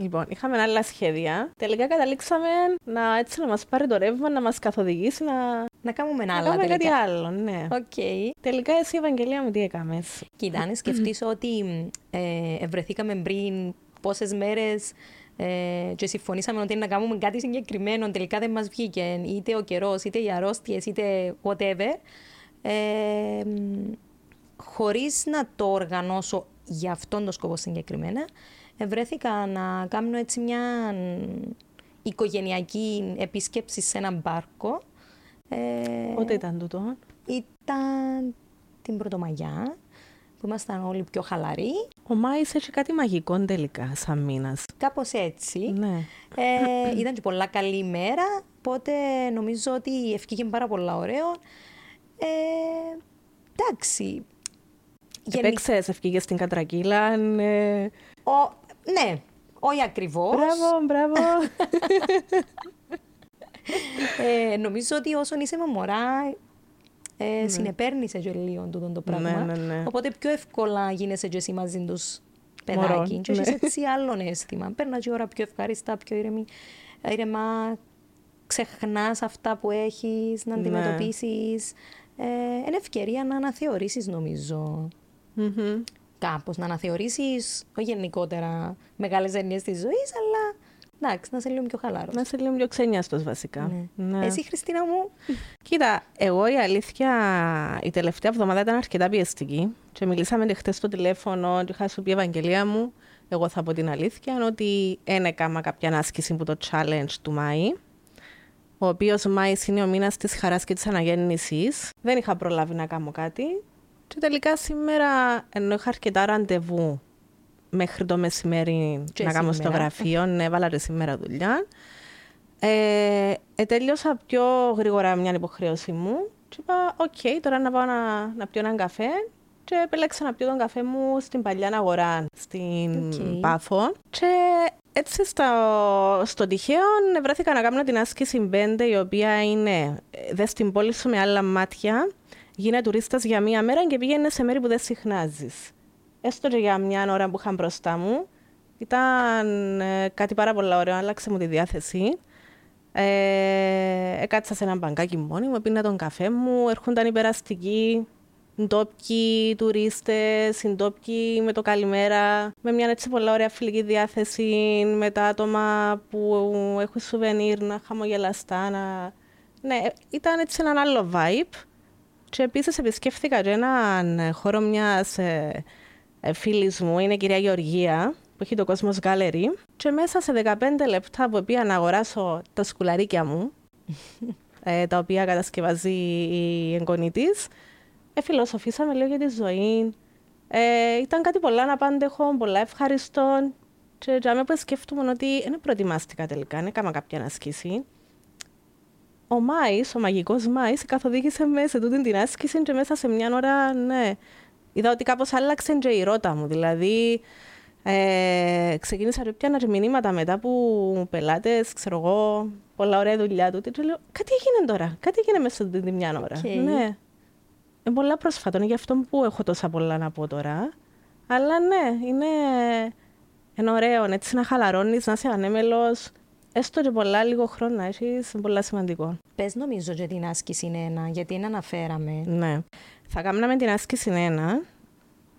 Λοιπόν, είχαμε άλλα σχέδια. Τελικά καταλήξαμε να, έτσι, να μας πάρει το ρεύμα, να μας καθοδηγήσει, να, Να κάνουμε να άλλα κάνουμε κάτι τελικά. άλλο. Ναι. Οκ. Τελικά εσύ, Ευαγγελία μου, τι έκαμες; Κοίτα, αν σκεφτείς ότι ε, ευρεθήκαμε πριν πόσες μέρες ε, και συμφωνήσαμε ότι είναι να κάνουμε κάτι συγκεκριμένο, τελικά δεν μας βγήκε είτε ο καιρός, είτε οι αρρώστιες, είτε whatever, ε, μ, χωρίς να το οργανώσω για αυτόν τον σκοπό συγκεκριμένα, ευρέθηκα να κάνω έτσι μια μ, οικογενειακή επίσκεψη σε έναν πάρκο. Ε, Πότε ήταν τούτο; ήταν την Πρωτομαγιά, που ήμασταν όλοι πιο χαλαροί. Ο Μάης έχει κάτι μαγικό τελικά, σαν μήνας. Κάπως έτσι. Ναι. Ε, ήταν και πολλά καλή ημέρα, οπότε νομίζω ότι ευκήγε πάρα πολλά ωραίο. Ε, εντάξει. Γενικ- Έπαιξες, ευκήγες στην Κατρακύλα. Ναι. Ο, ναι, όχι ακριβώς. Μπράβο, μπράβο. Ε, νομίζω ότι όσον είσαι με μωρά, ε, συνεπέρνησες και λίγο τούτο το πράγμα. Ναι, ναι, ναι. Οπότε πιο εύκολα γίνεσαι και εσύ μαζί τους Μωρών, παιδάκι. Και ναι. έχεις έτσι άλλον αίσθημα. Παίρνα και η ώρα πιο ευχάριστα, πιο ήρεμη, ήρεμα. Ξεχνάς αυτά που έχεις, να Ναι. αντιμετωπίσεις. Ε, είναι ευκαιρία να αναθεωρήσεις νομίζω. Μμμ. Κάπως να αναθεωρήσεις, όχι γενικότερα μεγάλες έννοιες της ζωής, αλλά εντάξει, να είσαι λίγο πιο χαλάρος. Να είσαι λίγο πιο ξένιαστος βασικά. Ναι. Εσύ Χριστίνα μου, Κοίτα, εγώ η αλήθεια η τελευταία εβδομάδα ήταν αρκετά πιεστική και μιλήσαμε και χτες στο τηλέφωνο και είχα σου πει Ευαγγελία μου, εγώ θα πω την αλήθεια, ότι δεν έκανα κάποια άσκηση που το challenge του Μάη, ο οποίος Μάης είναι ο μήνας της χαράς και της αναγέννησης. Δεν είχα προλάβει να κάνω κάτι. Και τελικά σήμερα, ενώ είχα αρκετά ραντεβού μέχρι το μεσημέρι Και να κάνω στο σήμερα. γραφείο, ναι, έβαλα και σήμερα δουλειά. Ε, ε, τέλειωσα πιο γρήγορα μια υποχρέωση μου και είπα, οκ, τώρα να πάω να, να πιω έναν καφέ και επέλεξα να πιω τον καφέ μου στην παλιά αγορά, στην Οκ. Πάφο. Και έτσι στο, στο τυχαίο βρέθηκα να κάνω την άσκηση 5, η οποία είναι ε, δες την πόλη σου με άλλα μάτια, γίνε τουρίστας για μία μέρα και πήγαινε σε μέρη που δεν συχνάζεις. Έστω και για μια ώρα που είχα μπροστά μου, ήταν ε, κάτι πάρα πολύ ωραίο, άλλαξε μου τη διάθεση. Ε, έκατσα σε ένα μπαγκάκι μόνη μου, πίνα τον καφέ μου, έρχονταν οι περαστικοί, ντόπιοι τουρίστες, συντόπιοι με το καλημέρα, με μια έτσι πολύ ωραία φιλική διάθεση, με τα άτομα που έχουν σουβενίρ, να χαμογελαστά, να... Ναι, ήταν έτσι έναν άλλο vibe. Και επίσης επισκέφθηκα και έναν χώρο μιας ε, ε, φίλης μου, είναι η κυρία Γεωργία, που έχει το Κόσμος Gallery. Και μέσα σε 15 λεπτά που πήγα να αγοράσω τα σκουλαρίκια μου, ε, τα οποία κατασκευάζει η εγγονή της, ε, φιλοσοφήσαμε λίγο για τη ζωή. Ε, ήταν κάτι πολλά αναπάντεχο, πολλά ευχαριστώ. Και για μένα που σκέφτομαι ότι δεν προετοιμάστηκα τελικά, δεν έκανα κάποια άσκηση. Ο Μάης, ο μαγικός Μάης, καθοδήγησε με σε τούτη την άσκηση και μέσα σε μια ώρα, ναι, είδα ότι κάπως άλλαξε και η ρότα μου. Δηλαδή, ε, ξεκίνησα να πιάνω και μηνύματα μετά που πελάτες, ξέρω εγώ, πολλά ωραία δουλειά του. Και λέω, κάτι έγινε τώρα, κάτι έγινε μέσα σε τούτη μια ώρα. Οκ. Ναι. Είναι πολλά πρόσφατο, είναι γι' αυτό που έχω τόσα πολλά να πω τώρα. Αλλά ναι, είναι, είναι ωραίο, έτσι να χαλαρώνεις, να είσαι ανέμελος. Έστω και πολλά λίγο χρόνο να έχεις, είναι πολλά σημαντικό. πες νομίζω και την άσκηση είναι ένα, γιατί είναι αναφέραμε. Ναι. Θα κάναμε την άσκηση 1,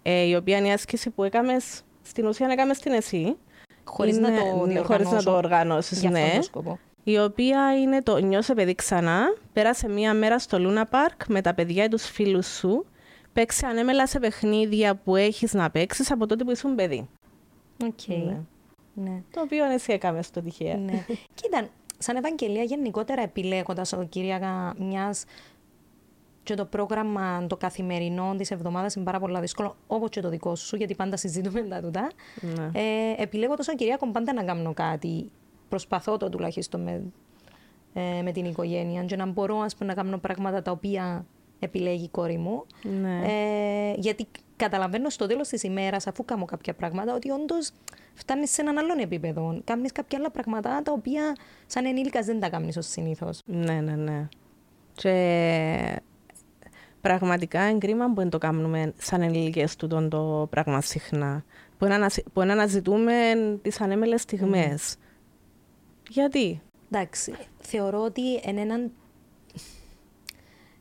ε, η οποία είναι η άσκηση που έκαμες, στην ουσία έκαμες στην εσύ. Χωρίς να Είναι- το ναι, Χωρίς να διοργανώσω το οργανώσεις, για αυτόν ναι. τον σκοπό. Η οποία είναι το νιώσε παιδί ξανά, πέρασε μία μέρα στο Λούνα Πάρκ με τα παιδιά ή τους φίλους σου, παίξε ανέμελα σε παιχνίδια που έχεις να παίξεις από τότε που ήσουν παιδί. Οκ. Ναι. Ναι. Το οποίο εσύ έκαμές το τυχαία. ναι. Κοίτα, σαν Ευαγγελία γενικότερα επιλέγω τα Σαββατοκύριακα μιας και το πρόγραμμα το καθημερινό της εβδομάδας είναι πάρα πολύ δύσκολο, όπως και το δικό σου, γιατί πάντα συζητούμε τα τούτα. Ναι. Ε, επιλέγω το Σαββατοκύριακο πάντα να κάνω κάτι. Προσπαθώ το τουλάχιστον με, ε, με την οικογένεια και να μπορώ ας πούμε, να κάνω πράγματα τα οποία επιλέγει η κόρη μου. Ναι. Ε, γιατί καταλαβαίνω στο τέλος της ημέρας, αφού κάνω κάποια πράγματα, ότι όντως φτάνεις σε έναν άλλον επίπεδο. Κάνεις κάποια άλλα πράγματα τα οποία σαν ενήλικας δεν τα κάνεις ως συνήθως. Ναι, ναι, ναι. Και πραγματικά είναι κρίμα που δεν το κάνουμε σαν ενήλικες τούτον το πράγμα συχνά. που, να, που να αναζητούμε τις ανέμελες στιγμές. Γιατί; Εντάξει, θεωρώ ότι είναι έναν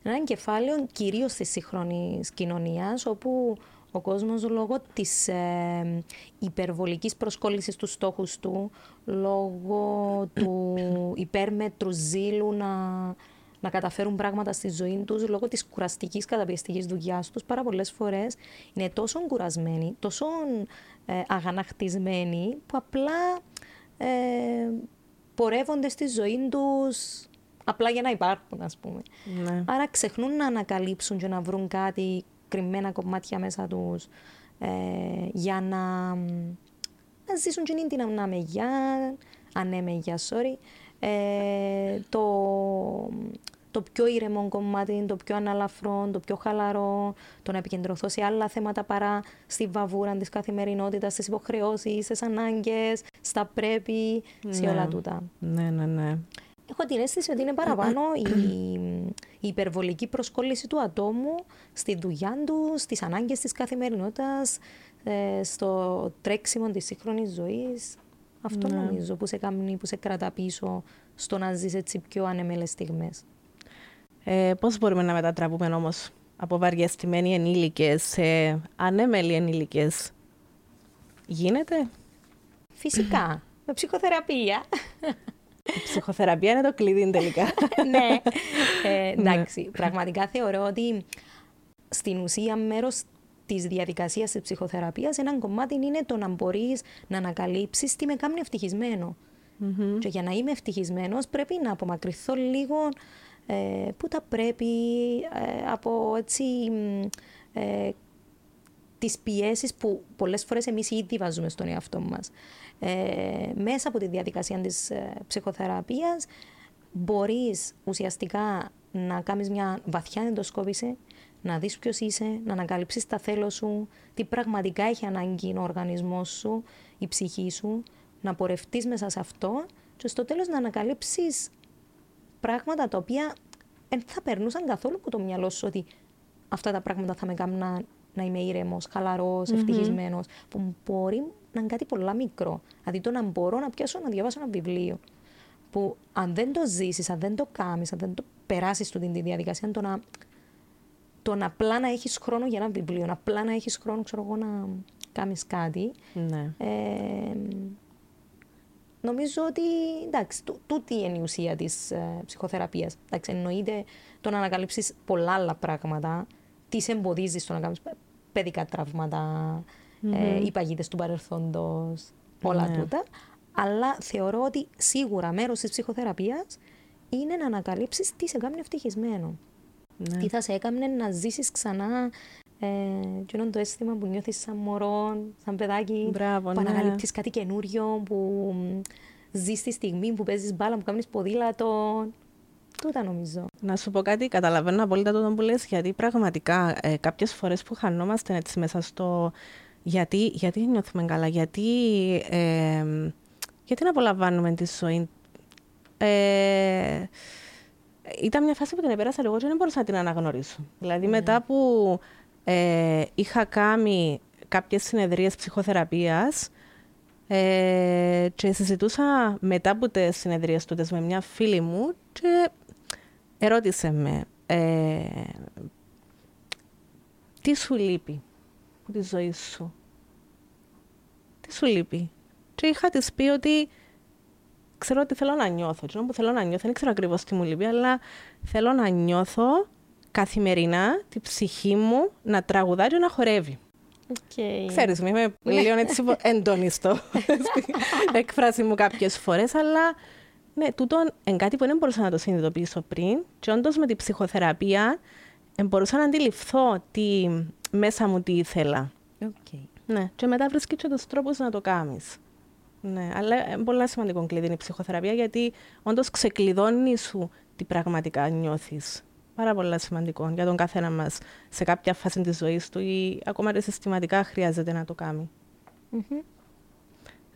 ένα κεφάλαιο κυρίως της σύγχρονης κοινωνίας, όπου ο κόσμος λόγω της ε, υπερβολικής προσκόλλησης του στόχους του, λόγω του υπέρμετρου ζήλου να, να καταφέρουν πράγματα στη ζωή τους, λόγω της κουραστικής καταπιεστικής δουλειάς τους, πάρα πολλές φορές είναι τόσο κουρασμένοι, τόσο ε, αγανακτισμένοι, που απλά ε, πορεύονται στη ζωή τους απλά για να υπάρχουν, ας πούμε. Ναι. Άρα ξεχνούν να ανακαλύψουν και να βρουν κάτι κρυμμένα κομμάτια μέσα τους ε, για να, να ζήσουν και την αναμεγιά, ανέμεγια, sorry, ε, το, το πιο ήρεμο κομμάτι, το πιο αναλαφρό, το πιο χαλαρό, το να επικεντρωθώ σε άλλα θέματα παρά στη βαβούρα της καθημερινότητας, στις υποχρεώσεις, στις ανάγκες, στα πρέπει, σε όλα τούτα. Ναι, ναι, ναι έχω την αίσθηση ότι είναι παραπάνω η, η υπερβολική προσκόλληση του ατόμου στη δουλειά του, στις ανάγκες της καθημερινότητας, ε, στο τρέξιμο της σύγχρονης ζωής. Αυτό ναι. νομίζω που σε κάνει, που σε κρατά πίσω στο να ζεις έτσι πιο ανεμέλες στιγμές. Ε, Πώς μπορούμε να μετατραπούμε όμως από βαριεστημένοι ενήλικες σε ανέμελοι ενήλικες, Γίνεται; Φυσικά. με ψυχοθεραπεία. Η ψυχοθεραπεία είναι το κλειδί τελικά. ναι. Ε, εντάξει, πραγματικά θεωρώ ότι στην ουσία μέρος της διαδικασίας της ψυχοθεραπείας, ένα κομμάτι είναι το να μπορείς να ανακαλύψεις τι με κάνει ευτυχισμένο. Mm-hmm. Και για να είμαι ευτυχισμένος, πρέπει να απομακρυνθώ λίγο ε, που τα πρέπει ε, από έτσι. Ε, τις πιέσεις που πολλές φορές εμείς ήδη βάζουμε στον εαυτό μας. Ε, μέσα από τη διαδικασία της ε, ψυχοθεραπείας μπορείς ουσιαστικά να κάνεις μια βαθιά εντοσκόπηση, να δεις ποιος είσαι, να ανακαλύψεις τα θέλω σου, τι πραγματικά έχει ανάγκη ο οργανισμός σου, η ψυχή σου, να πορευτείς μέσα σε αυτό και στο τέλος να ανακαλύψεις πράγματα τα οποία δεν θα περνούσαν καθόλου από το μυαλό σου ότι αυτά τα πράγματα θα με κάνουν να είμαι ήρεμος, χαλαρός, ευτυχισμένος, που μπορεί να είναι κάτι πολύ μικρό. Δηλαδή το να μπορώ να πιάσω να διαβάσω ένα βιβλίο. Που αν δεν το ζήσεις, αν δεν το κάνεις, αν δεν το περάσεις την τη διαδικασία, το να, το να απλά να έχεις χρόνο για ένα βιβλίο, να απλά να έχεις χρόνο, ξέρω εγώ, να κάνεις κάτι. Ναι. Ε, νομίζω ότι εντάξει, τούτη είναι η ουσία της ε, ψυχοθεραπείας. Εννοείται το να ανακαλύψεις πολλά άλλα πράγματα τι σε εμποδίζει στο να κάνεις παιδικά τραύματα, mm-hmm. ε, οι παγίδες του παρελθόντος, όλα ναι. τούτα. Αλλά θεωρώ ότι σίγουρα μέρος της ψυχοθεραπείας είναι να ανακαλύψεις τι σε κάνει ευτυχισμένο. Ναι. Τι θα σε έκανε να ζήσεις ξανά ε, και είναι το αίσθημα που νιώθεις σαν μωρό, σαν παιδάκι. Μπράβο, που ναι. ανακαλύπτεις κάτι καινούριο, που ζεις τη στιγμή που παίζεις μπάλα, που κάνεις ποδήλατο. Τούτα νομίζω. Να σου πω κάτι, καταλαβαίνω απόλυτα το που λες, γιατί πραγματικά ε, κάποιες φορές που χανόμαστε έτσι μέσα στο γιατί, γιατί νιώθουμε καλά, γιατί, ε, γιατί να απολαμβάνουμε τη ζωή. Ε, ήταν μια φάση που την επέρασα εγώ και δεν μπορούσα να την αναγνωρίσω. Δηλαδή ναι. μετά που ε, είχα κάνει κάποιες συνεδρίες ψυχοθεραπείας ε, και συζητούσα μετά από τις συνεδρίες τούτες με μια φίλη μου και ερώτησε με ε, τι σου λείπει από τη ζωή σου; Τι σου λείπει; Και είχα της πει ότι ξέρω ότι θέλω να νιώθω. Τι που θέλω να νιώθω, δεν ξέρω ακριβώς τι μου λείπει, αλλά θέλω να νιώθω καθημερινά τη ψυχή μου να τραγουδάει και να χορεύει. Okay. Ξέρεις, είμαι λίγο έτσι έντονη στο εκφράση μου κάποιες φορές, αλλά ναι, τούτο είναι κάτι που δεν μπορούσα να το συνειδητοποιήσω πριν. Και όντω με την ψυχοθεραπεία μπορούσα να αντιληφθώ τι, μέσα μου τι ήθελα. Okay. Ναι, και μετά βρίσκει και τους τρόπους να το κάνεις. Ναι, αλλά είναι πολύ σημαντικό κλειδί είναι η ψυχοθεραπεία γιατί όντως ξεκλειδώνει σου τι πραγματικά νιώθεις. Πάρα πολύ σημαντικό για τον καθένα μας σε κάποια φάση της ζωής του ή ακόμα και συστηματικά χρειάζεται να το κάνει. Mm-hmm.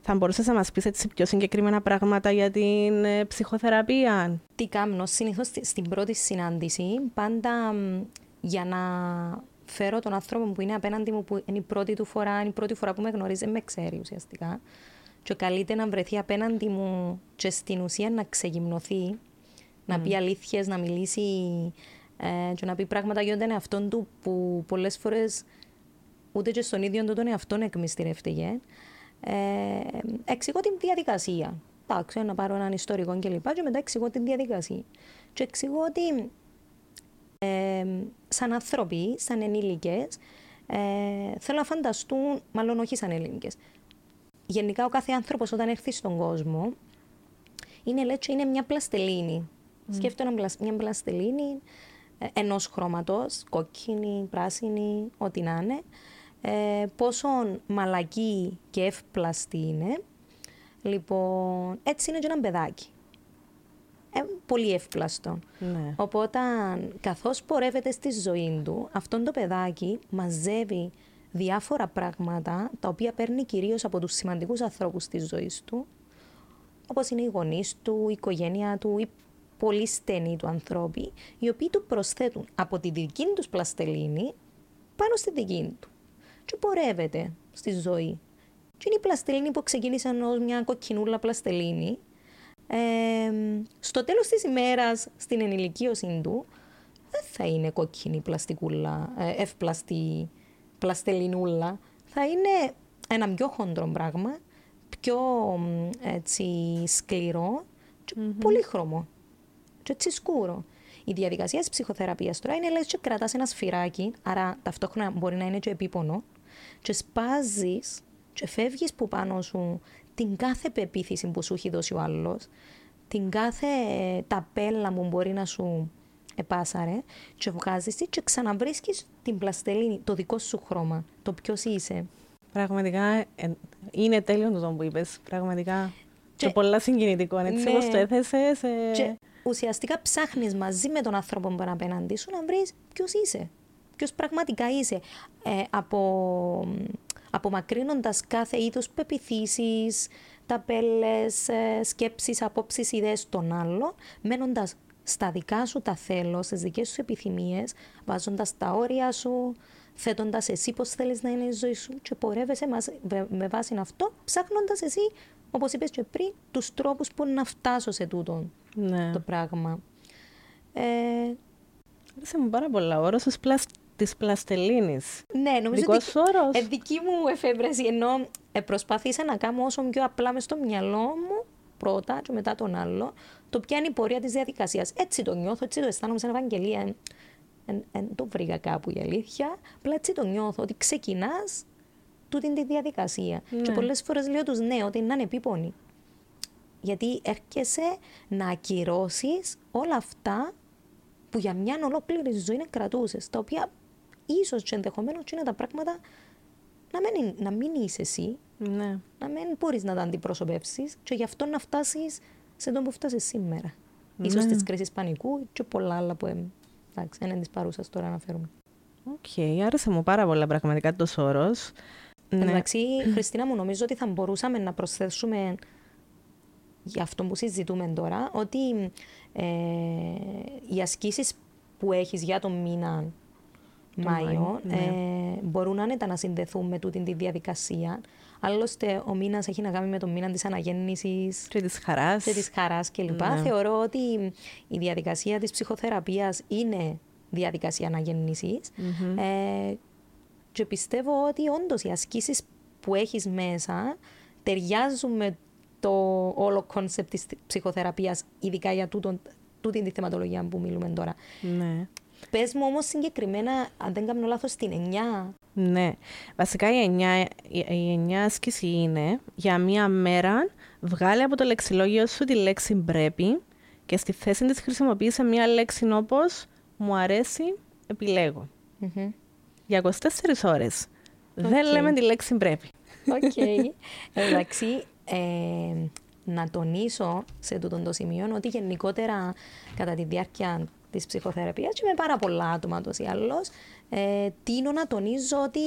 Θα μπορούσες να μας πεις έτσι πιο συγκεκριμένα πράγματα για την ε, ψυχοθεραπεία. Τι κάνω, συνήθως στην πρώτη συνάντηση, πάντα για να φέρω τον άνθρωπο που είναι απέναντι μου, που είναι η πρώτη του φορά, είναι η πρώτη φορά που με γνωρίζει, με ξέρει ουσιαστικά. Και καλείται να βρεθεί απέναντι μου και στην ουσία να ξεγυμνοθεί, να πει αλήθειες, να μιλήσει ε, και να πει πράγματα για τον εαυτό του που πολλές φορές ούτε και στον ίδιο τον εαυτό εκμυστηρεύτηκε. Ε, εξηγώ την διαδικασία. Εντάξει, να πάρω έναν ιστορικό κλπ. Και, μετά εξηγώ την διαδικασία. Και εξηγώ ότι ε, σαν άνθρωποι, σαν ενήλικες, ε, θέλω να φανταστούν, μάλλον όχι σαν ενήλικες. Γενικά, ο κάθε άνθρωπος όταν έρθει στον κόσμο είναι, λέτσι, είναι μια πλαστελίνη. Mm. Σκέφτομαι μια πλαστελίνη ε, ενός χρώματος, κόκκινη, πράσινη, ό,τι να είναι. Ε, πόσο μαλακή και εύπλαστη είναι. Λοιπόν, έτσι είναι και ένα παιδάκι ε, πολύ εύπλαστο. Ναι. Οπότε, καθώς πορεύεται στη ζωή του, αυτό το παιδάκι μαζεύει διάφορα πράγματα, τα οποία παίρνει κυρίως από τους σημαντικούς ανθρώπους της ζωής του, όπως είναι οι γονείς του, η οικογένεια του, οι πολύ στενοί του ανθρώποι, οι οποίοι του προσθέτουν από τη δική τους πλαστελίνη πάνω στη δική του. Και πορεύεται στη ζωή. Και είναι η πλαστελίνη που ξεκίνησε ως μια κοκκινούλα πλαστελίνη, στο τέλος της ημέρας, στην ενηλικίωση του, δεν θα είναι κόκκινη πλαστικούλα, ε, εύπλαστη πλαστελινούλα. Θα είναι ένα πιο χοντρό πράγμα, πιο έτσι, σκληρό και mm-hmm. πολύχρωμο και έτσι σκούρο. Η διαδικασία της ψυχοθεραπείας τώρα είναι λες και κρατάς ένα σφυράκι, άρα ταυτόχρονα μπορεί να είναι και επίπονο και σπάζεις και φεύγεις που πάνω σου την κάθε πεποίθηση που σου έχει δώσει ο άλλος, την κάθε ταπέλα που μπορεί να σου επάσαρε και βγάζεις τη και ξαναβρίσκεις την πλαστελίνη, το δικό σου χρώμα, το ποιος είσαι. Πραγματικά ε, είναι τέλειο το που είπες. Πραγματικά. Και, και πολλά συγκινητικό. Έτσι, ναι. όπως το έθεσες. Και ουσιαστικά ψάχνεις μαζί με τον άνθρωπο που είναι απέναντί σου να βρεις ποιος είσαι. Ποιος πραγματικά είσαι. Ε, από απομακρύνοντας κάθε είδους πεπιθήσεις, ταπέλες, ε, σκέψεις, απόψεις, ιδέες των άλλων, μένοντας στα δικά σου τα θέλω, στις δικές σου επιθυμίες, βάζοντας τα όρια σου, θέτοντας εσύ πώς θέλεις να είναι η ζωή σου και πορεύεσαι με βάση αυτό, ψάχνοντας εσύ, όπως είπες και πριν, τους τρόπους που να φτάσω σε τούτο ναι. το πράγμα. Ε, Άρεσε μου πάρα πολλά. Ο όρος Της πλαστελίνης. Ναι, νομίζω Δικός ότι ε, δική μου εφεύρεση, ενώ ε, προσπάθησα να κάνω όσο πιο απλά μες στο μυαλό μου πρώτα και μετά τον άλλο, το ποια είναι η πορεία της διαδικασίας. Έτσι το νιώθω, έτσι το αισθάνομαι σαν Ευαγγελία. Δεν το βρήκα κάπου η αλήθεια. Απλά έτσι το νιώθω, ότι ξεκινάς τούτη τη διαδικασία. Ναι. Και πολλές φορές λέω τους ναι, ότι είναι επίπονη. Γιατί έρχεσαι να ακυρώσεις όλα αυτά που για μια ολόκληρη ζωή είναι κρατούσες, τα οποία ίσως και ενδεχομένως είναι τα πράγματα να μην, να μην είσαι εσύ, ναι. να μην μπορείς να τα αντιπροσωπεύσεις και γι' αυτό να φτάσεις σε τον που φτάσεις σήμερα. Ναι. Ίσως τις κρίσεις πανικού και πολλά άλλα που εντάξει, είναι της παρούσας τώρα να φέρουμε. OK, okay, άρεσε μου πάρα πολλά πραγματικά το όρο. Ναι. Εντάξει, Χριστίνα μου, νομίζω ότι θα μπορούσαμε να προσθέσουμε για αυτό που συζητούμε τώρα, ότι ε, οι ασκήσεις που έχεις για τον μήνα Μάιο, ναι. ε, μπορούν άνετα να συνδεθούν με τούτη τη διαδικασία. Άλλωστε, ο μήνας έχει να κάνει με τον μήνα της αναγέννησης και της χαράς. Και της χαράς κλπ. Ναι. Θεωρώ ότι η διαδικασία της ψυχοθεραπείας είναι διαδικασία Ε, και πιστεύω ότι όντως οι ασκήσεις που έχεις μέσα ταιριάζουν με το όλο concept της ψυχοθεραπείας, ειδικά για τούτο, τούτη τη θεματολογία που μιλούμε τώρα. Ναι. Πες μου όμως συγκεκριμένα, αν δεν κάνω λάθος, την 9. Ναι. Βασικά η 9, η 9 άσκηση είναι για μία μέρα βγάλε από το λεξιλόγιο σου τη λέξη πρέπει και στη θέση της χρησιμοποίησε μία λέξη όπως μου αρέσει, επιλέγω. Mm-hmm. Για 24 ώρες. Okay. Δεν λέμε τη λέξη πρέπει. OK. Okay. Εντάξει, ε, να τονίσω σε τούτο το σημείο ότι γενικότερα κατά τη διάρκεια της ψυχοθεραπείας και με πάρα πολλά άτομα ούτως ή άλλως, ε, τείνω να τονίζω ότι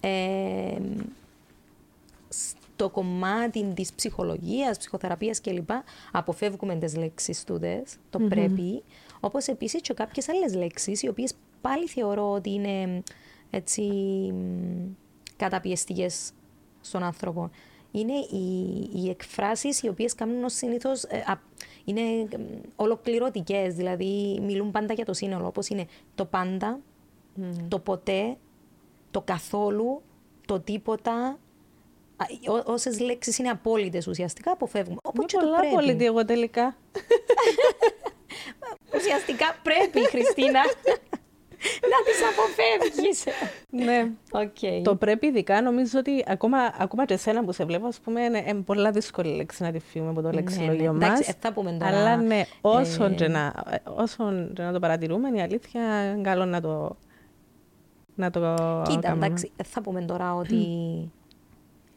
ε, στο κομμάτι της ψυχολογίας, ψυχοθεραπείας κλπ. αποφεύγουμε τις λέξεις τούτες, το πρέπει, όπως επίσης και κάποιες άλλες λέξεις οι οποίες πάλι θεωρώ ότι είναι έτσι μ, καταπιεστικές στον άνθρωπο. Είναι οι, οι εκφράσεις οι οποίες κάνουν ως συνήθως ε, α, είναι μ, ολοκληρωτικές, δηλαδή μιλούν πάντα για το σύνολο, όπως είναι το πάντα, το ποτέ, το καθόλου, το τίποτα, Όσες λέξεις είναι απόλυτες ουσιαστικά αποφεύγουμε. Είμαι Οπότε και το πολλά πρέπει. απόλυτη εγώ τελικά. Ουσιαστικά πρέπει, Χριστίνα, να τις αποφεύγεις. ναι. Οκ. Το πρέπει ειδικά νομίζω ότι ακόμα, ακόμα και εσένα που σε βλέπω, ας πούμε, είναι, είναι πολλά δύσκολη λέξη να τη φύγουμε από το λεξιλόγιο ναι. Εντάξει, μας. ε, θα πούμε τώρα, Αλλά ναι, όσον, ε, και να, όσον και να το παρατηρούμε, η αλήθεια είναι καλό να το, να το Κοίτα, κάνουμε. εντάξει, ε, θα πούμε τώρα ότι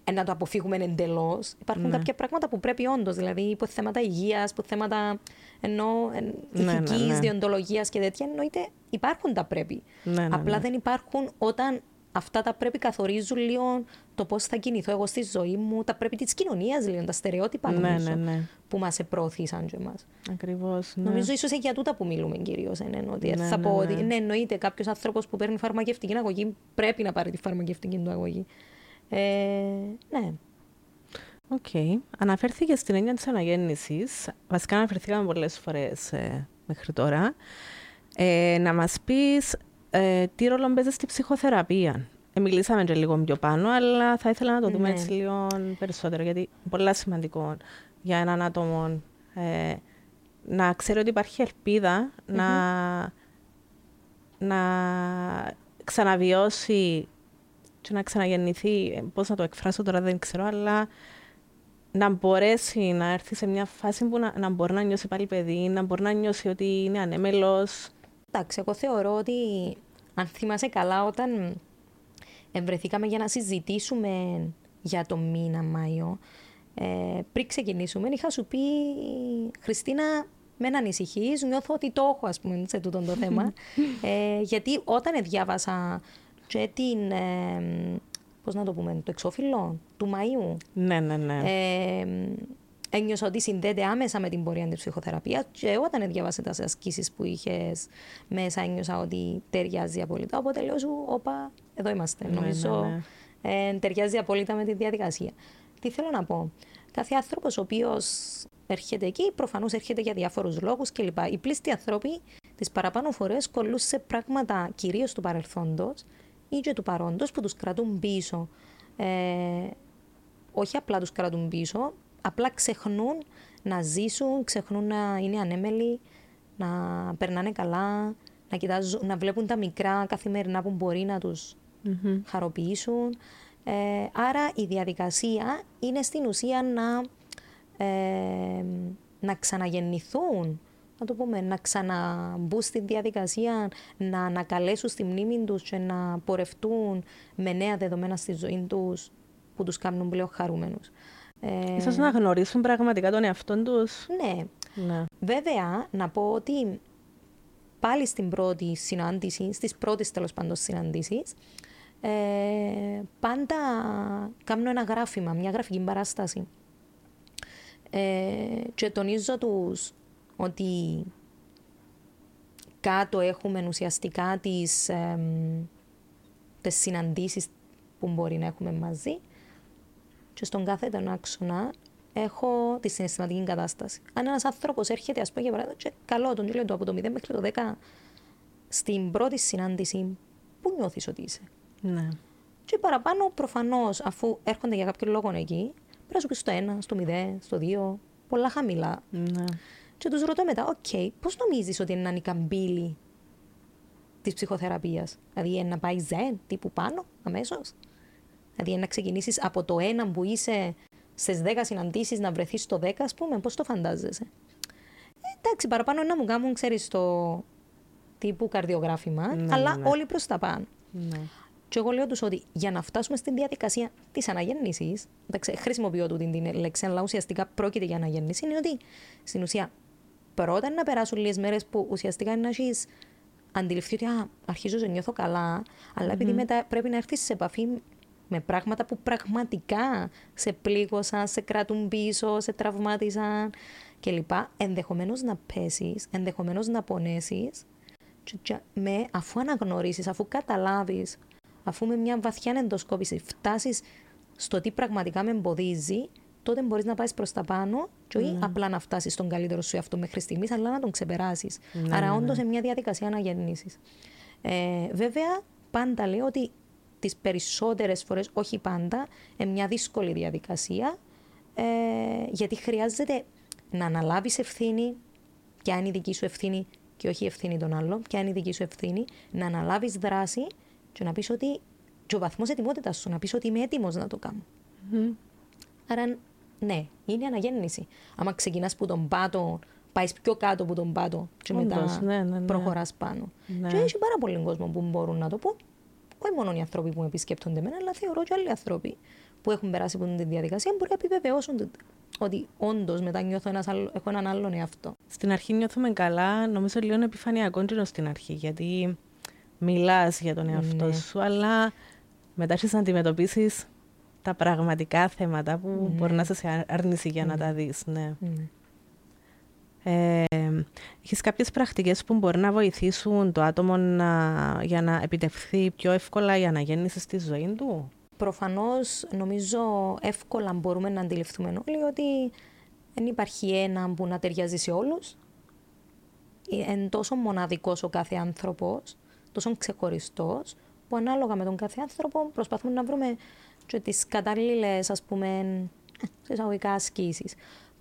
ε, να το αποφύγουμε εντελώς. Υπάρχουν Ναι. κάποια πράγματα που πρέπει όντως, δηλαδή υπό θέματα υγείας, υπό θέματα ενώ, ε, Ναι, ναι, ηθικής, ναι. διοντολογίας και τέτοια, εννοείται υπάρχουν τα πρέπει. Ναι, ναι, Απλά ναι. δεν υπάρχουν όταν αυτά τα πρέπει καθορίζουν λίγο το πώς θα κινηθώ εγώ στη ζωή μου, τα πρέπει της κοινωνίας λίγο, τα στερεότυπα Ναι, νομίζω, ναι, ναι. που μας προωθήσαν και εμάς. Ακριβώς, ναι. Νομίζω ίσως για τούτα που μιλούμε κυρίως. ότι Ναι, θα ναι, πω ναι. ότι ναι, εννοείται κάποιος άνθρωπος που παίρνει φαρμακευτική αγωγή πρέπει να πάρει τη φαρμακευτική του αγωγή. Ε, ναι. Οκ. Αναφέρθηκε στην έννοια της αναγέννησης. Βασικά αναφερθήκαμε πολλές φορές ε, μέχρι τώρα. Ε, να μας πεις ε, τι ρόλο παίζει στη ψυχοθεραπεία. Ε, μιλήσαμε και λίγο πιο πάνω, αλλά θα ήθελα να το δούμε Ναι. έτσι λίγο περισσότερο, γιατί είναι πολύ σημαντικό για έναν άτομο ε, να ξέρει ότι υπάρχει ελπίδα να, να ξαναβιώσει και να ξαναγεννηθεί, ε, πώς να το εκφράσω τώρα δεν ξέρω, αλλά να μπορέσει να έρθει σε μια φάση που να, να μπορεί να νιώσει πάλι παιδί, να μπορεί να νιώσει ότι είναι ανέμελος. Εντάξει, εγώ θεωρώ ότι αν θυμάσαι καλά, όταν ευρεθήκαμε για να συζητήσουμε για το μήνα Μάιο, ε, πριν ξεκινήσουμε, είχα σου πει Χριστίνα, με να ανησυχείς, νιώθω ότι το έχω, ας πούμε, σε τούτο το θέμα. ε, γιατί όταν διάβασα και την, ε, πώς να το πούμε, το εξώφυλλο του Μαΐου, Ναι, ναι, ναι. ε, ένιωσα ότι συνδέεται άμεσα με την πορεία της ψυχοθεραπείας και όταν διάβασα τις ασκήσεις που είχες μέσα ένιωσα ότι ταιριάζει απόλυτα. Οπότε λέω σου, όπα, εδώ είμαστε. Ναι, Νομίζω ναι, ε, ταιριάζει απόλυτα με τη διαδικασία. Τι θέλω να πω. Κάθε άνθρωπος ο οποίος έρχεται εκεί, προφανώς έρχεται για διάφορους λόγους κλπ. Οι πλήστοι άνθρωποι τις παραπάνω φορές κολλούν σε πράγματα κυρίως του παρελθόντος ή και του παρόντος που τους κρατούν πίσω. Ε, όχι απλά τους κρατούν πίσω, απλά ξεχνούν να ζήσουν, ξεχνούν να είναι ανέμελοι, να περνάνε καλά, να, κοιτάζουν, να βλέπουν τα μικρά καθημερινά που μπορεί να τους Μμμ. χαροποιήσουν. Ε, άρα η διαδικασία είναι στην ουσία να, ε, να ξαναγεννηθούν, να το πούμε, να ξαναμπούν στη διαδικασία, να ανακαλέσουν στη μνήμη τους και να πορευτούν με νέα δεδομένα στη ζωή τους που τους κάνουν πλέον χαρούμενους. Ε, Ίσως να γνωρίσουν πραγματικά τον εαυτό τους. ναι, Ναι. Βέβαια, να πω ότι πάλι στην πρώτη συνάντηση, στις πρώτες τέλος πάντων συναντήσεις, ε, πάντα κάνω ένα γράφημα, μια γραφική παράσταση. Ε, και τονίζω τους ότι κάτω έχουμε ουσιαστικά τις, εμ, τις συναντήσεις που μπορεί να έχουμε μαζί και στον κάθε τον άξονα έχω τη συναισθηματική κατάσταση. Αν ένας άνθρωπος έρχεται, ας πούμε, για παράδειγμα, και καλό τον λέει του από το 0 μέχρι το 10, στην πρώτη συνάντηση, πού νιώθεις ότι είσαι; ναι. Και παραπάνω, προφανώς, αφού έρχονται για κάποιο λόγο εκεί, πρέπει να σου πεις στο 1, στο 0, στο 2, πολλά χαμηλά. ναι. Και τους ρωτώ μετά, οκ, πώς νομίζεις ότι είναι να καμπύλη της ψυχοθεραπείας; Δηλαδή, είναι να πάει ζεν, τύπου πάνω, αμέσως; Δηλαδή, να ξεκινήσεις από το 1 που είσαι στις 10 συναντήσεις να βρεθείς στο 10, ας πούμε, πώς το φαντάζεσαι; Ε, εντάξει, παραπάνω να μου κάνουν, ξέρεις, το τύπου καρδιογράφημα, Ναι, αλλά ναι, ναι. όλοι προς τα πάνω. ναι. Και εγώ λέω τους ότι για να φτάσουμε στην διαδικασία της αναγέννησης, εντάξει, χρησιμοποιώ του την, την λέξη, αλλά ουσιαστικά πρόκειται για αναγέννηση, είναι ότι στην ουσία πρώτα είναι να περάσουν λίγες μέρες που ουσιαστικά είναι να έχεις αντιληφθεί ότι α, αρχίζω να νιώθω καλά, αλλά επειδή μετά πρέπει να έρθεις σε επαφή με πράγματα που πραγματικά σε πλήγωσαν, σε κρατούν πίσω, σε τραυμάτισαν κλπ. Ενδεχομένως να πέσεις, ενδεχομένως να πονέσεις. Και, και με, αφού αναγνωρίσεις, αφού καταλάβεις, αφού με μια βαθιά εντοσκόπηση φτάσεις στο τι πραγματικά με εμποδίζει, τότε μπορείς να πάεις προς τα πάνω και όχι Ναι. απλά να φτάσεις στον καλύτερο σου εαυτό μέχρι στιγμής, αλλά να τον ξεπεράσεις. Ναι, Άρα, ναι, όντως, ναι. σε μια διαδικασία αναγέννηση. Ε, βέβαια, πάντα λέω ότι τις περισσότερες φορές, όχι πάντα, είναι μια δύσκολη διαδικασία, ε, γιατί χρειάζεται να αναλάβεις ευθύνη, ποια είναι η δική σου ευθύνη και όχι η ευθύνη των άλλων, ποια είναι η δική σου ευθύνη, να αναλάβεις δράση και να πεις ότι. και ο βαθμός ετοιμότητας σου, να πεις ότι είμαι έτοιμος να το κάνω. Μμμ. Άρα, ναι, είναι αναγέννηση. Άμα ξεκινάς που τον πάτο, πάεις πιο κάτω από τον πάτο και Όντως, μετά ναι, ναι, ναι. προχωράς πάνω. Ναι. Και έχει πάρα πολύ κόσμο που μπορούν να το πούν. Όχι μόνο οι άνθρωποι που με επισκέπτονται εμένα, αλλά θεωρώ και άλλοι άνθρωποι που έχουν περάσει από τη διαδικασία μπορεί να επιβεβαιώσουν το- ότι όντως μετά νιώθω ένας άλλο, έχω έναν άλλον εαυτό. Στην αρχή νιώθουμε καλά, νομίζω λίγο επιφανειακό είναι στην αρχή, γιατί μιλάς για τον εαυτό Ναι. σου, αλλά μετά έχεις να αντιμετωπίσεις τα πραγματικά θέματα που μπορεί να είσαι σε άρνηση για να τα δεις. Ναι. Ε, έχεις κάποιες πρακτικές που μπορεί να βοηθήσουν το άτομο να, για να επιτευχθεί πιο εύκολα η αναγέννηση στη ζωή του; Προφανώς νομίζω εύκολα μπορούμε να αντιληφθούμε όλοι ότι δεν υπάρχει ένα που να ταιριάζει σε όλους. Είναι τόσο μοναδικός ο κάθε άνθρωπος, τόσο ξεχωριστός, που ανάλογα με τον κάθε άνθρωπο προσπαθούμε να βρούμε και τις κατάλληλες, ας πούμε, ε, σε εισαγωγικά ασκήσεις.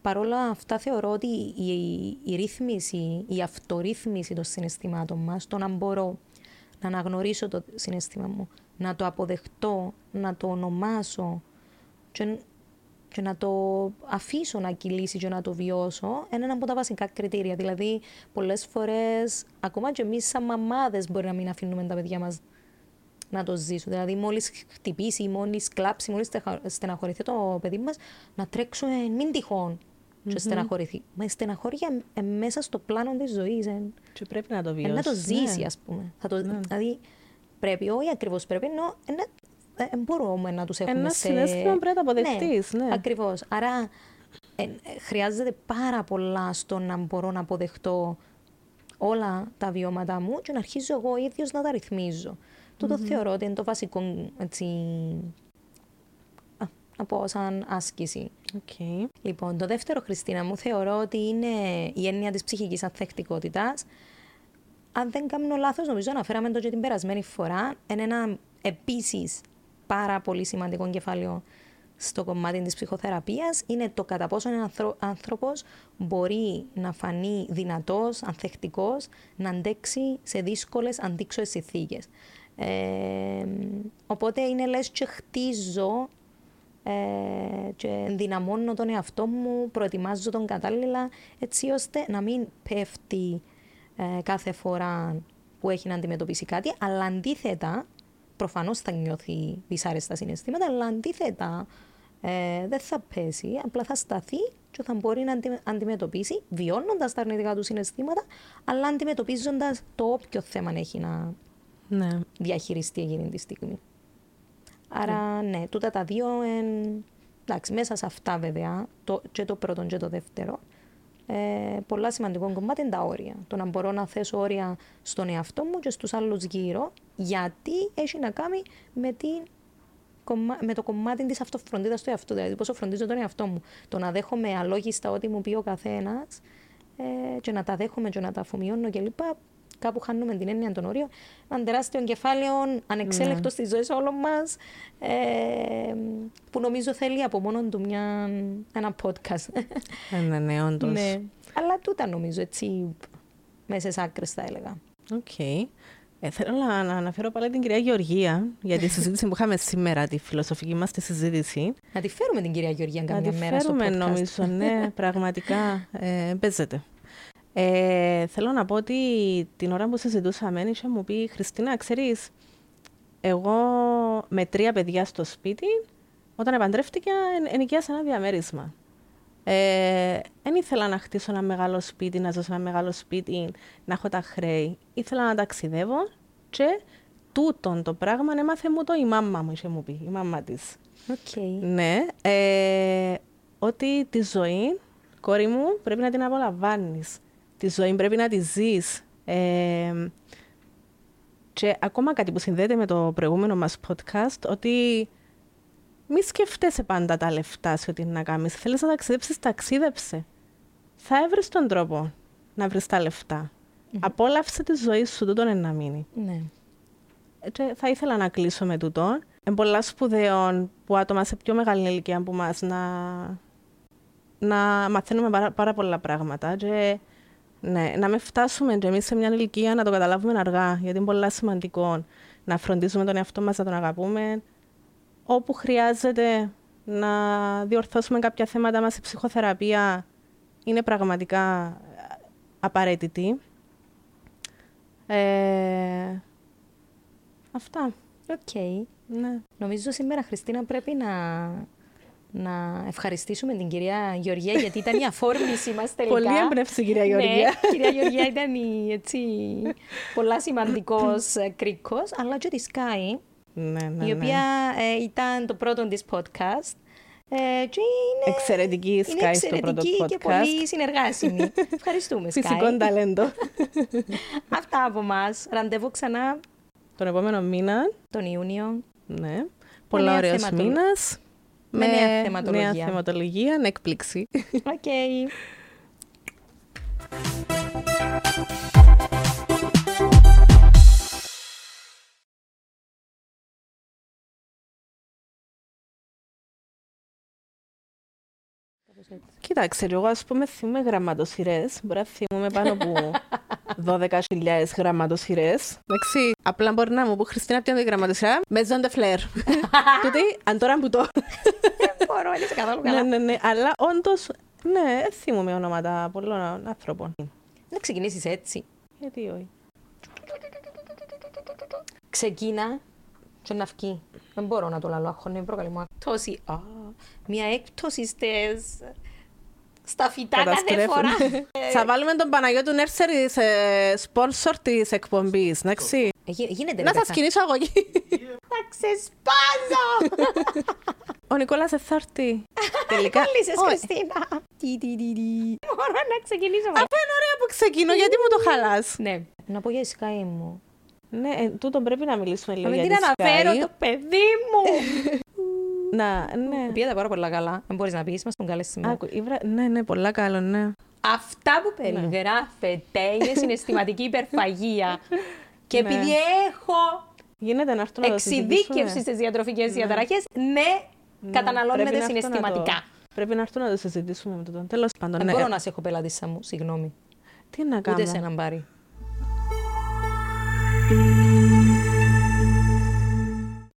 Παρ' όλα αυτά θεωρώ ότι η, η ρύθμιση, η αυτορύθμιση των συναισθημάτων μας, το να μπορώ να αναγνωρίσω το συναίσθημα μου, να το αποδεχτώ, να το ονομάσω και, και να το αφήσω να κυλήσει και να το βιώσω, είναι ένα από τα βασικά κριτήρια. Δηλαδή, πολλές φορές, ακόμα και εμείς σαν μαμάδες μπορεί να μην αφήνουμε τα παιδιά μας να το ζήσουν. Δηλαδή, μόλις χτυπήσει, μόλις κλάψει, μόλις στεχα- στεναχωρηθεί το παιδί μας, να τρέξουμε μην τυχόν και στεναχωρηθεί. Μα η στεναχώρια ε, μέσα στο πλάνο της ζωής. ε, Και πρέπει να το ε, βιώσεις. να το ζήσει, ναι. ας πούμε. Θα το, Δηλαδή, πρέπει, όχι ακριβώς πρέπει, ενώ ε, ναι, ε, μπορούμε να τους έχουμε Ένα σε... συναίσθημα πρέπει να το αποδεχτείς, ναι. Ακριβώς. Άρα, ε, ε, χρειάζεται πάρα πολλά στο να μπορώ να αποδεχτώ όλα τα βιώματά μου και να αρχίζω εγώ ίδιος να τα ρυθμίζω. Τούτο θεωρώ ότι είναι το βασικό, έτσι, α, να πω σαν άσκηση. Οκ. Λοιπόν, το δεύτερο, Χριστίνα μου, θεωρώ ότι είναι η έννοια της ψυχικής ανθεκτικότητας. Αν δεν κάνω λάθος, νομίζω αναφέραμε το και την περασμένη φορά. Είναι ένα επίσης πάρα πολύ σημαντικό κεφάλαιο στο κομμάτι της ψυχοθεραπείας. Είναι το κατά πόσο ένα άνθρω- άνθρωπος μπορεί να φανεί δυνατός, ανθεκτικός, να αντέξει σε δύσκολες αντίξωες συνθήκες. Ε, οπότε είναι λες και χτίζω ε, και ενδυναμώνω τον εαυτό μου, προετοιμάζω τον κατάλληλα, έτσι ώστε να μην πέφτει ε, κάθε φορά που έχει να αντιμετωπίσει κάτι, αλλά αντίθετα, προφανώς θα νιώθει δυσάρεστα συναισθήματα, αλλά αντίθετα ε, δεν θα πέσει, απλά θα σταθεί και θα μπορεί να αντι- αντιμετωπίσει, βιώνοντας τα αρνητικά του συναισθήματα, αλλά αντιμετωπίζοντας το όποιο θέμα έχει να Ναι. διαχειριστεί εκείνη τη στιγμή. Άρα, ναι, τούτα τα δύο, εν, εντάξει, μέσα σε αυτά βέβαια, το, και το πρώτο και το δεύτερο, ε, πολλά σημαντικό κομμάτι είναι τα όρια. Το να μπορώ να θέσω όρια στον εαυτό μου και στους άλλους γύρω, γιατί έχει να κάνει με, την, κομμα- με το κομμάτι της αυτοφροντίδας του εαυτού, δηλαδή πόσο φροντίζω τον εαυτό μου. Το να δέχομαι αλόγιστα ό,τι μου πει ο καθένας ε, και να τα δέχομαι και να τα αφομοιώνω κλπ. Κάπου χάνουμε την έννοια των όριων. Ένα τεράστιο κεφάλαιο, ανεξέλεγκτο στη ζωή όλων μας, ε, που νομίζω θέλει από μόνο του μια, ένα podcast. Ε, ναι, ναι, όντως. ναι. Αλλά τούτα νομίζω, έτσι, μέσα σε άκρες θα έλεγα. Οκ. Ε, θέλω να, να αναφέρω πάλι την κυρία Γεωργία για τη συζήτηση που είχαμε σήμερα, τη φιλοσοφική μας τη συζήτηση. Να τη φέρουμε την κυρία Γεωργία Να καμιά τη μέρα στο φέρουμε podcast. νομίζω, ναι, πραγματικά ε, παίζεται. Ε, θέλω να πω ότι την ώρα που συζητούσαμε, είχε μου πει Χριστίνα, ξέρεις, εγώ με τρία παιδιά στο σπίτι, όταν επαντρεύτηκα, εν- ενοικίασα ένα διαμέρισμα. Ε, δεν ήθελα να χτίσω ένα μεγάλο σπίτι, να ζω σε ένα μεγάλο σπίτι, να έχω τα χρέη. Ήθελα να ταξιδεύω και τούτον το πράγμα έμαθε μου το η μάμα μου, είχε μου πει, η μάμα της. Οκ. Ναι, ε, ότι τη ζωή, κόρη μου, πρέπει να την απολαμβάνεις. Τη ζωή πρέπει να τη ζεις. Ε, Και ακόμα κάτι που συνδέεται με το προηγούμενο μας podcast, ότι μη σκεφτέσαι πάντα τα λεφτά σε ό,τι να κάνεις. Θέλεις να ταξιδέψεις, ταξίδεψε. Θα έβρεις τον τρόπο να βρεις τα λεφτα Απόλαυσε τη ζωή σου, τούτο είναι να μείνει. Ναι. Και θα ήθελα να κλείσω με τούτο. Είναι πολλά σπουδαίο που άτομα σε πιο μεγάλη ηλικία από εμά να, να μαθαίνουμε πάρα, πάρα πολλά πράγματα. Και ναι, να μην φτάσουμε και εμείς σε μια ηλικία να το καταλάβουμε αργά, γιατί είναι πολύ σημαντικό να φροντίζουμε τον εαυτό μας, να τον αγαπούμε. Όπου χρειάζεται να διορθώσουμε κάποια θέματα μας, η ψυχοθεραπεία είναι πραγματικά απαραίτητη. Ε, αυτά. Οκ. Ναι. Νομίζω σήμερα, Χριστίνα, πρέπει να, να ευχαριστήσουμε την κυρία Γεωργία γιατί ήταν η αφόρμηση μας τελικά. Πολύ έμπνευση, κυρία Ναι, Γεωργία. η κυρία Γεωργία ήταν η, έτσι, πολλά σημαντικός ε, κρίκος, αλλά και τη Sky, ναι, ναι, η ναι. οποία ε, ήταν το πρώτο της podcast. Ε, και είναι, Εξαιρετική η είναι Sky στο πρώτο εξαιρετική και podcast. πολύ συνεργάσιμη. Ευχαριστούμε, Sky. Φυσικό ταλέντο. Αυτά από μας. Ραντεβού ξανά Τον επόμενο μήνα, τον Ιούνιο. ναι. Πολλά νέα ωραίος θεματολογία. μήνας. Με νέα θεματολογία. νέα θεματολογία, έκπληξη. Οκ. Κοίταξε, εγώ ας πούμε θυμούμαι γραμματοσειρές. Μπορεί να θυμούμαι πάνω από 12.000 γραμματοσειρές. Εντάξει, απλά μπορεί να μου πω Χριστίνα ποια είναι η γραμματοσειρά; Maison de Fleur. Τούτη, αν τώρα που το. Δεν μπορώ, δεν είσαι καθόλου ναι, καλά. ναι, ναι. Αλλά όντως, ναι, δεν θυμούμαι ονόματα πολλών άνθρωπων. Να ξεκινήσεις έτσι. Γιατί όχι. Ξεκίνα και να βγει. Δεν μπορώ να το λαλώ, αγχώνει, προκαλεί μου έκπτωση. Α, μια έκπτωση στις... στα φυτά κάθε Καταστρέφουν. φορά. Θα βάλουμε τον Παναγιώτου Νέρσερη σε σπόνσορ της εκπομπής, εντάξει. Ε, γι- γίνεται Να ρε, σας θα- κινήσω αγωγή. Θα ξεσπάζω! Ο Νικόλας θα έρθει. Τελικά. Κόλλησες, Όχι. Χριστίνα. Τι, τι, τι, τι. Μπορώ να ξεκινήσω. Αυτό είναι ωραία που ξεκινώ, γιατί μου το χαλάς. Ναι. Να πω για τη Sky μου. Ναι, ε, τούτον πρέπει να μιλήσουμε λίγο Να μην για την τη αναφέρω Sky. το παιδί μου. Να, ναι. Πήγατε πάρα πολλά καλά. Δεν μπορείς να πεις, μας τον καλές σήμερα. Άκου, η βρα- Ναι, ναι, πολλά καλό, ναι. Αυτά που περιγράφετε είναι συναισθηματική υπερφαγία. Και Ναι. επειδή έχω Γίνεται να έρθω να το εξειδίκευση συζητήσουμε. στις διατροφικές διαταραχές, ναι, καταναλώνεται Πρέπει να έρθω να συναισθηματικά. το- Πρέπει να έρθω να το συζητήσουμε με τον. Τέλος πάντων, Δεν ναι. μπορώ να σε έχω πελάτησα μου, συγγνώμη. Τι να Ούτε κάνω. σε έναν πάρει. Thank you.